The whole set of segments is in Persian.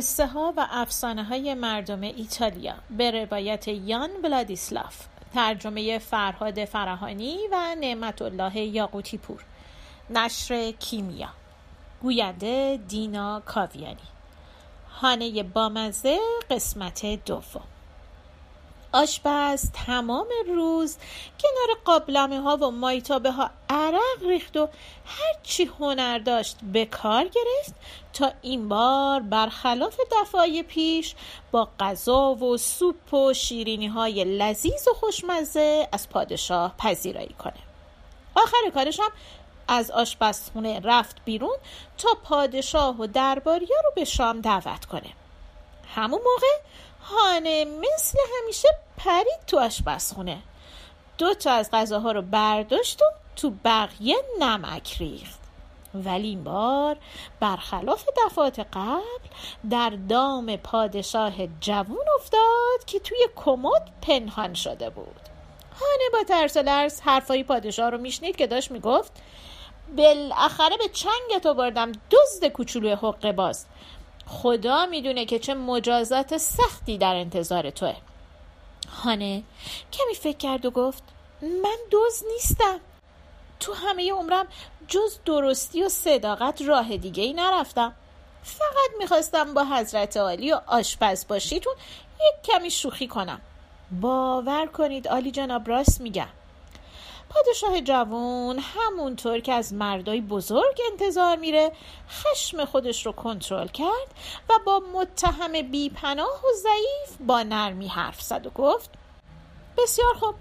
قصه ها و افسانه های مردم ایتالیا. به روایت یان بلادیسلاف ترجمه فرهاد فرهانی و نعمت الله یاقوتی پور. نشر کیمیا. گوینده دینا کاویانی. خانه بامزه قسمت دوم. آشپز تمام روز کنار قابلمه ها و مایتابه ها عرق ریخت و هرچی هنر داشت به کار گرفت تا این بار برخلاف دفعه پیش با غذا و سوپ و شیرینی های لذیذ و خوشمزه از پادشاه پذیرایی کنه. آخر کارش هم از آشپزخونه رفت بیرون تا پادشاه و درباریا رو به شام دعوت کنه. همون موقع هانه مثل همیشه پرید تو آشپزخونه. دو تا از غذاها رو برداشت و تو بقیه نمک ریخت ولی این بار برخلاف دفعات قبل در دام پادشاه جوون افتاد که توی کمد پنهان شده بود. هانه با ترس و لرز حرفای پادشاه رو میشنید که داشت می‌گفت بالاخره به چنگ تو بردم دزد کوچولوی حقه باز. خدا می‌دونه که چه مجازات سختی در انتظار توه. هانه کمی فکر کرد و گفت من دوز نیستم. تو همه عمرم جز درستی و صداقت راه دیگه ای نرفتم. فقط می‌خواستم با حضرت عالی و آشپز باشیتون یک کمی شوخی کنم. باور کنید عالی جناب راست میگم. پادشاه جوان همونطور که از مردای بزرگ انتظار میره خشم خودش رو کنترل کرد و با متهم بیپناه و ضعیف با نرمی حرف زد و گفت بسیار خوب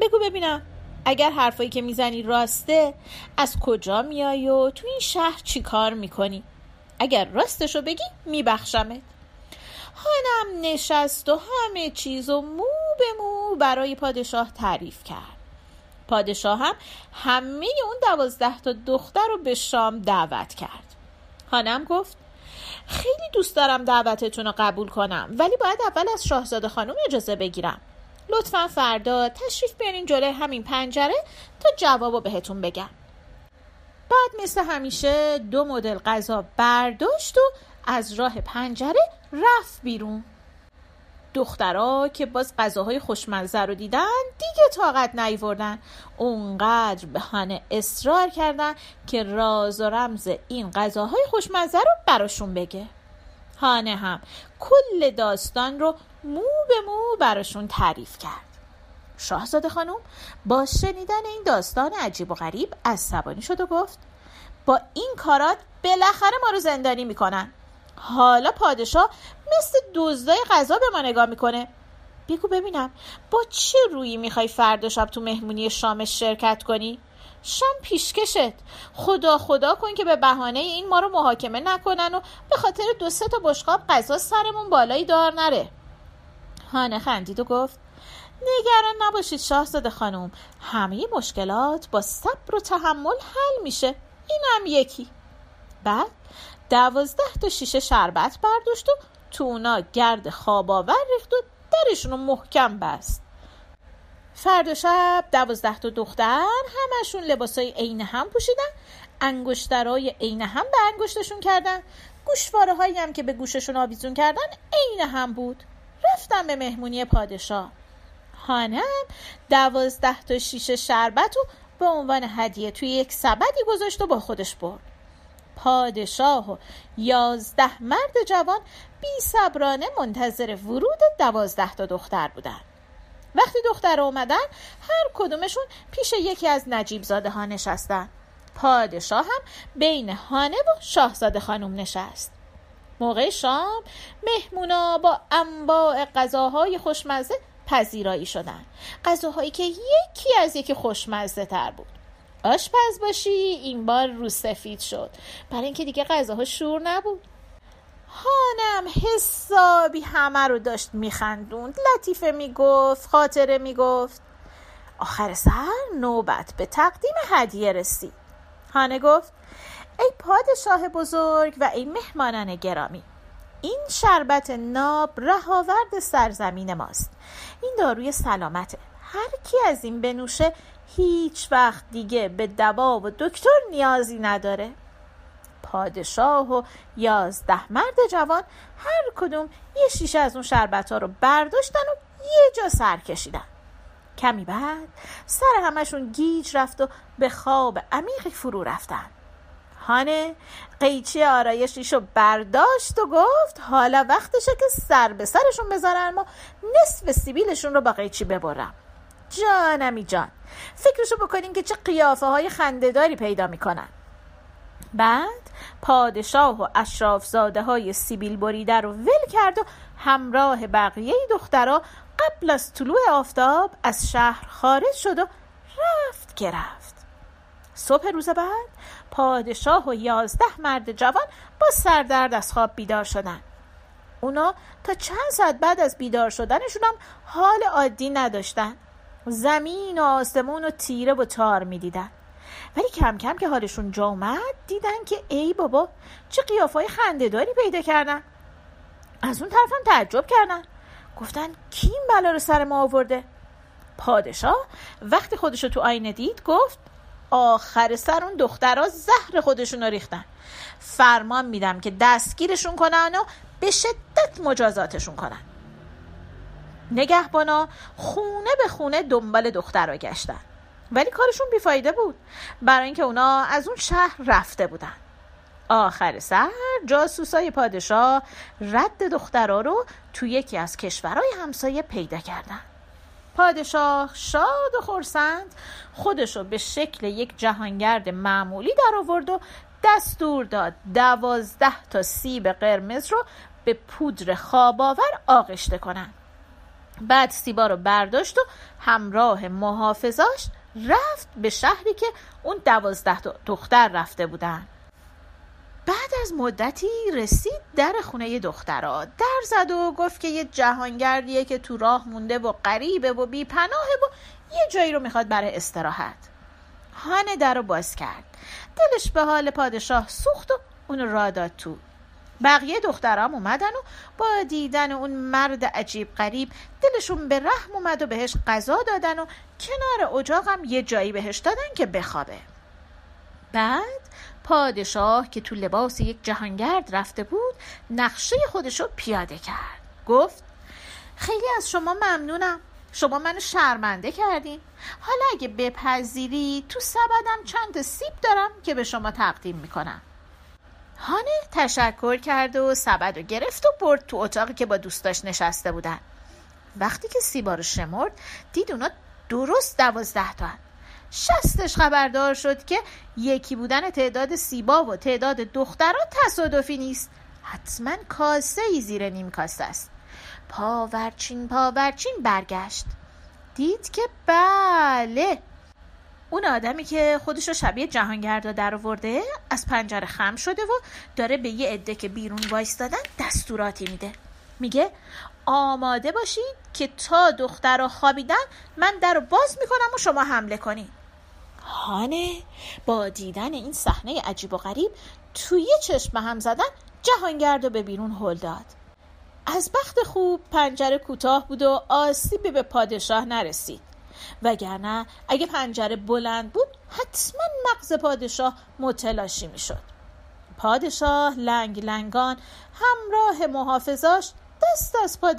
بگو ببینم اگر حرفایی که می‌زنی راسته از کجا میای و تو این شهر چی کار می‌کنی؟ اگر راستشو بگی میبخشمت. خانم نشست و همه چیز و مو به مو برای پادشاه تعریف کرد. پادشاه هم همه اون دوازده تا دختر رو به شام دعوت کرد. خانم گفت خیلی دوست دارم دعوتتون رو قبول کنم ولی باید اول از شاهزاده خانم اجازه بگیرم. لطفا فردا تشریف بیارین جلوی همین پنجره تا جوابو بهتون بگم. بعد مثل همیشه دو مدل غذا برداشت و از راه پنجره رفت بیرون. دخترها که باز غذاهای خوشمزه رو دیدن دیگه طاقت نیوردن اونقدر به هانه اصرار کردن که راز و رمز این غذاهای خوشمزه رو براشون بگه. هانه هم کل داستان رو مو به مو براشون تعریف کرد. شاهزاده خانم با شنیدن این داستان عجیب و غریب عصبانی شد و گفت با این کارات بالاخره ما رو زندانی می‌کنن. حالا پادشاه مثل دزدای غذا به ما نگاه می‌کنه. بگو ببینم با چه رویی می‌خوای فردا شب تو مهمونی شامش شرکت کنی؟ شام پیشکشت. خدا خدا کن که به بهانه این ما رو محاکمه نکنن و به خاطر دو سه تا بشقاب غذا سرمون بالایی دار نره. هانه خندید و گفت نگران نباشید شاهزاده خانم همه مشکلات با صبر و تحمل حل میشه. این هم یکی. بعد دوازده تا شیشه شربت برداشت و تو اونا گرد خواب آور ریخت و درشون رو محکم بست. فردا شب دوازده تا دختر همشون لباسای عین هم پوشیدن انگشترای عین هم به انگشتشون کردن. گوشواره هایی هم که به گوششون آویزون کردن عین هم بود. رفتم به مهمونی پادشاه. هانم دوازده تا شیشه شربت و به عنوان هدیه توی یک سبدی گذاشت و با خودش برد. پادشاه و یازده مرد جوان بی صبرانه منتظر ورود دوازده تا دختر بودن. وقتی دختر اومدن هر کدومشون پیش یکی از نجیب زاده ها نشستن. پادشاه هم بین هانه و شاهزاده خانم نشست. موقع شام مهمونا با انواع غذاهای خوشمزه پذیرایی شدن. غذاهایی که یکی از یکی خوشمزه تر بود. آشپز باشی این بار رو سفید شد. برای اینکه دیگه غذاها شور نبود. هانم حسابی همه رو داشت میخندوند. لطیفه می‌گفت خاطره می‌گفت. آخر سر نوبت به تقدیم هدیه رسید. هانه گفت ای پادشاه بزرگ و ای مهمانان گرامی این شربت ناب رهاورد سرزمین ماست. این داروی سلامته. هر کی از این بنوشه هیچ وقت دیگه به دوا و دکتر نیازی نداره. پادشاه و یازده مرد جوان هر کدوم یه شیشه از اون شربت ها رو برداشتن و یه جا سر کشیدن. کمی بعد سر همشون گیج رفت و به خواب عمیقی فرو رفتن. هانه قیچی آرایشیشو برداشت و گفت حالا وقتشه که سر به سرشون بذارن و نصف سیبیلشون رو با قیچی ببرم. جانمی جان. فکرشو بکنین که چه قیافه های خندهداری پیدا می‌کنن. بعد پادشاه و اشراف زاده های سیبیل بریده رو ول کرد و همراه بقیه دخترها قبل از طلوع آفتاب از شهر خارج شد و رفت که رفت. صبح روز بعد پادشاه و یازده مرد جوان با سردرد از خواب بیدار شدن. اونا تا چند ساعت بعد از بیدار شدنشون هم حال عادی نداشتن. زمین و آسمون و تیره و تار می‌دیدن. ولی کم کم که حالشون جا اومد دیدن که ای بابا چه قیافای خندهداری پیدا کردن. از اون طرف هم تعجب کردن. گفتن کی این بلا رو سر ما آورده؟ پادشاه وقتی خودشو تو آینه دید گفت آخر سر اون دخترها زهر خودشون رو ریختن. فرمان میدم که دستگیرشون کنن و به شدت مجازاتشون کنن. نگهبانا خونه به خونه دنبال دخترها گشتن. ولی کارشون بیفایده بود. برای اینکه اونا از اون شهر رفته بودن. آخر سر جاسوسای پادشاه رد دخترها رو تو یکی از کشورهای همسایه پیدا کردن. پادشاه شاد و خورسند خودشو به شکل یک جهانگرد معمولی در آورد و دستور داد دوازده تا سیب قرمز رو به پودر خواباور آغشته کنن. بعد سیبا رو برداشت و همراه محافظاش رفت به شهری که اون دوازده دختر رفته بودن. بعد از مدتی رسید در خونه دخترها در زد و گفت که یه جهانگردیه که تو راه مونده و غریبه و بیپناهه و یه جایی رو می‌خواد برای استراحت. هانه در رو باز کرد. دلش به حال پادشاه سوخت و اون را داد تو بقیه دخترام اومدن و با دیدن اون مرد عجیب غریب دلشون به رحم اومد و بهش غذا دادن و کنار اجاقم یه جایی بهش دادن که بخوابه. بعد پادشاه که تو لباس یک جهانگرد رفته بود نقشه خودشو پیاده کرد. گفت خیلی از شما ممنونم. شما منو شرمنده کردین. حالا اگه بپذیری تو سبدم چند سیب دارم که به شما تقدیم می‌کنم. هانه تشکر کرد و سبد رو گرفت و برد تو اتاقی که با دوستاش نشسته بودن. وقتی که سیبا رو شمرد دید اونا درست دوازده تا شستش خبردار شد که یکی بودن تعداد سیبا و تعداد دختران تصادفی نیست. حتما کاسه ای زیر نیم کاسه است. پاورچین پاورچین برگشت. دید که بله اون آدمی که خودش رو شبیه جهانگردا در آورده از پنجره خم شده و داره به یه عده که بیرون وایستادن دستوراتی میده. میگه آماده باشید که تا دخترها خوابیدن من در رو باز می‌کنم و شما حمله کنید هانه با دیدن این صحنه عجیب و غریب توی چشم هم زدن جهانگرد رو به بیرون هل داد. از بخت خوب پنجره کوتاه بود و آسیبی به پادشاه نرسید. وگرنه اگه پنجره بلند بود حتما مغز پادشاه متلاشی می‌شد. پادشاه لنگ لنگان همراه محافظاش دست از پا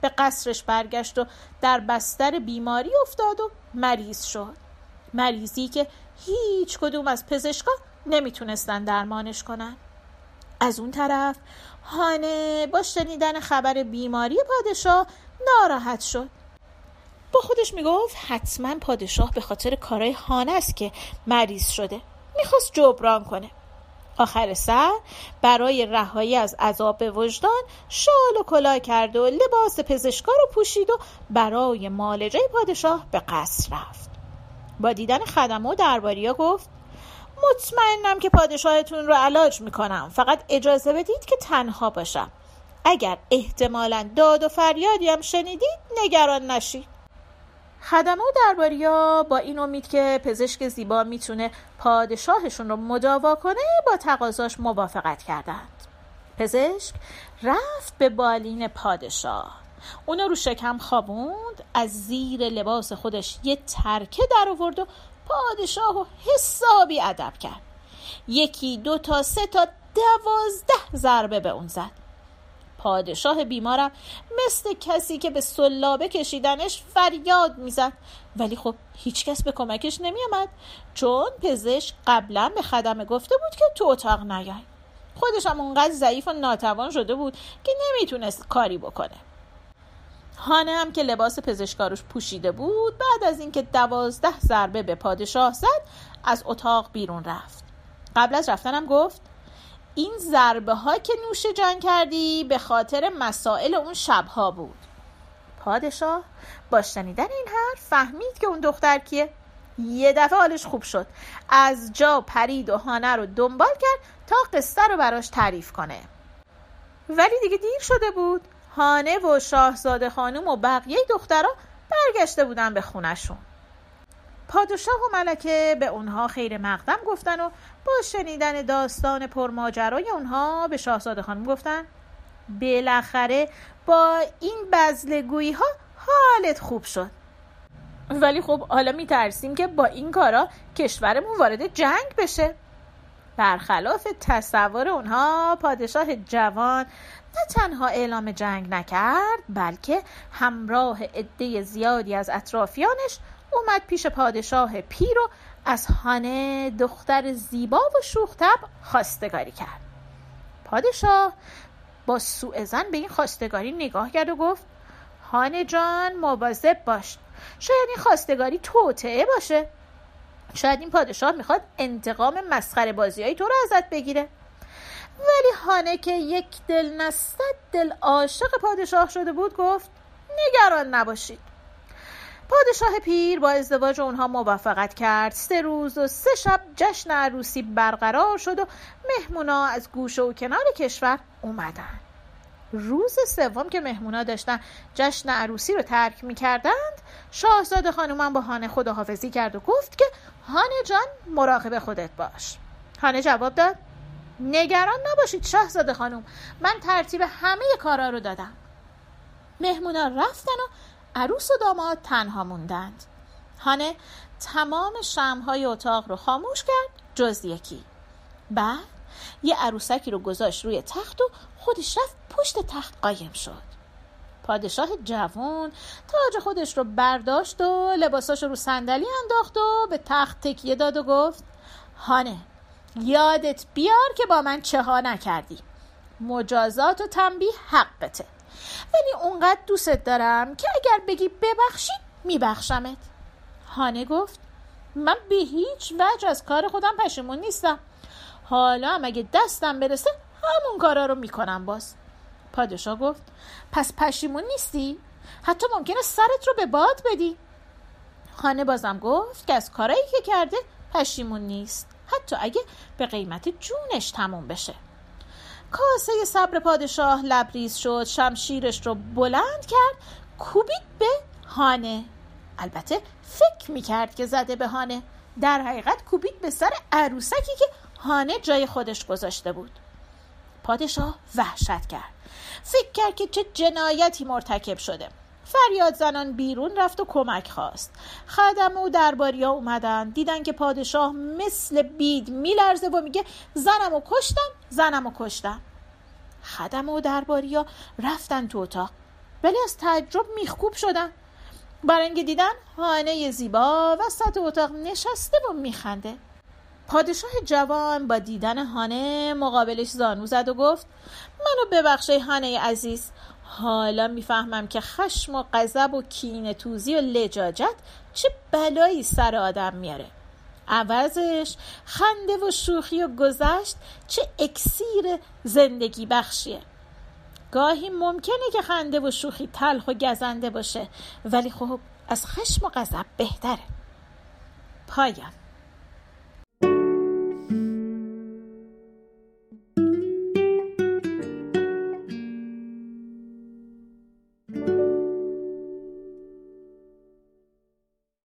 به قصرش برگشت و در بستر بیماری افتاد و مریض شد. مریضی که هیچ کدوم از پزشکا نمی‌تونستن درمانش کنن. از اون طرف هانه با شنیدن خبر بیماری پادشاه ناراحت شد. با خودش می‌گفت حتما پادشاه به خاطر کارهای هانه است که مریض شده. می‌خواست جبران کنه. آخر سر برای رهایی از عذاب وجدان شال و کلاه کرد و لباس پزشکا رو پوشید و برای مالجه پادشاه به قصر رفت. با دیدن خدمه و درباریا گفت مطمئنم که پادشاهتون رو علاج می‌کنم. فقط اجازه بدید که تنها باشم. اگر احتمالا داد و فریادی هم شنیدید نگران نشید. خدمه و درباریا با این امید که پزشک زیبا می‌تونه پادشاهشون رو مداوا کنه با تقاضاش موافقت کردند. پزشک رفت به بالین پادشاه. اونو رو شکم خوابوند از زیر لباس خودش یه ترکه در آورد و پادشاه و حسابی ادب کرد. یکی دو تا سه تا دوازده ضربه به اون زد. پادشاه بیمارم مثل کسی که به سلابه کشیدنش فریاد می‌زد. ولی خب هیچکس به کمکش نمیامد چون پزشک قبلا به خدمه گفته بود که تو اتاق نیای. خودش هم اونقدر ضعیف و ناتوان شده بود که نمی‌تونست کاری بکنه. هانه هم که لباس پزشکاروش پوشیده بود بعد از اینکه دوازده ضربه به پادشاه زد از اتاق بیرون رفت. قبل از رفتنم گفت این ضربه ها که نوش جان کردی به خاطر مسائل اون شبها بود. پادشاه با شنیدن این حرف فهمید که اون دختر کیه. یه دفعه حالش خوب شد. از جا پرید و هانه رو دنبال کرد تا قصه رو براش تعریف کنه. ولی دیگه دیر شده بود. هانه و شاهزاده خانم و بقیه دخترها برگشته بودن به خونشون پادشاه و ملکه به اونها خیر مقدم گفتن و با شنیدن داستان پرماجرای اونها به شاهزاده خانم گفتن بالاخره با این بزلگویی ها حالت خوب شد. ولی خب حالا میترسیم که با این کارا کشورمون وارد جنگ بشه. برخلاف تصور اونها پادشاه جوان نه تنها اعلام جنگ نکرد بلکه همراه عده زیادی از اطرافیانش اومد پیش پادشاه پیر و از هانه دختر زیبا و شوختب خواستگاری کرد. پادشاه با سوء زن به این خواستگاری نگاه کرد و گفت هانه جان مواظب باش. شاید این خواستگاری توطعه باشه. شاید این پادشاه می‌خواد انتقام مسخره بازی های تو رو ازت بگیره. ولی هانه که یک دل نصد دل عاشق پادشاه شده بود گفت نگران نباشید. پادشاه پیر با ازدواج اونها موافقت کرد. سه روز و سه شب جشن عروسی برقرار شد و مهمونا از گوشه و کنار کشور اومدن. روز سوم که مهمونا داشتن جشن عروسی رو ترک می‌کردند شاهزاده خانومم با هانه خداحافظی کرد و گفت که هانه جان مراقب خودت باش. هانه جواب داد نگران نباشید شاهزاده خانم من ترتیب همه کارا رو دادم. مهمونا رفتن و عروس و داماد تنها موندند. هانه تمام شمهای اتاق رو خاموش کرد جز یکی. بعد یه عروسکی رو گذاشت روی تخت و خودش رفت پشت تخت قایم شد. پادشاه جوان تاج خودش رو برداشت و لباساش رو صندلی انداخت و به تخت تکیه داد و گفت هانه یادت بیار که با من چه ها نکردی. مجازات و تنبیه حقته. ولی اونقدر دوستت دارم که اگر بگی ببخشید میبخشمت. هانه گفت من به هیچ وجه از کار خودم پشیمون نیستم. حالا هم اگه دستم برسه همون کارا رو می‌کنم باز. پادشاه گفت پس پشیمون نیستی؟ حتی ممکنه سرت رو به باد بدی. خانه بازم گفت که از کارایی که کرده پشیمون نیست. حتی اگه به قیمت جونش تموم بشه. کاسه صبر پادشاه لبریز شد شمشیرش رو بلند کرد کوبید به هانه. البته فکر می‌کرد که زده به هانه. در حقیقت کوبید به سر عروسکی که هانه جای خودش گذاشته بود. پادشاه وحشت کرد. فکر کرد که چه جنایتی مرتکب شده. فریاد زنان بیرون رفت و کمک خواست. خدم و درباری ها اومدن. دیدن که پادشاه مثل بید میلرزه و میگه زنم و کشتم زنم و کشتم. خدم و درباری ها رفتن تو اتاق. ولی از تعجب میخکوب شدن. برای اینکه دیدن هانه زیبا وسط اتاق نشسته و میخنده. پادشاه جوان با دیدن هانه مقابلش زانو زد و گفت منو ببخشه هانه عزیز. حالا می‌فهمم که خشم و غضب و کین توزی و لجاجت چه بلایی سر آدم میاره. عوضش خنده و شوخی و گذشت چه اکسیر زندگی بخشیه. گاهی ممکنه که خنده و شوخی تلخ و گزنده باشه ولی خب از خشم و غضب بهتره. پایان.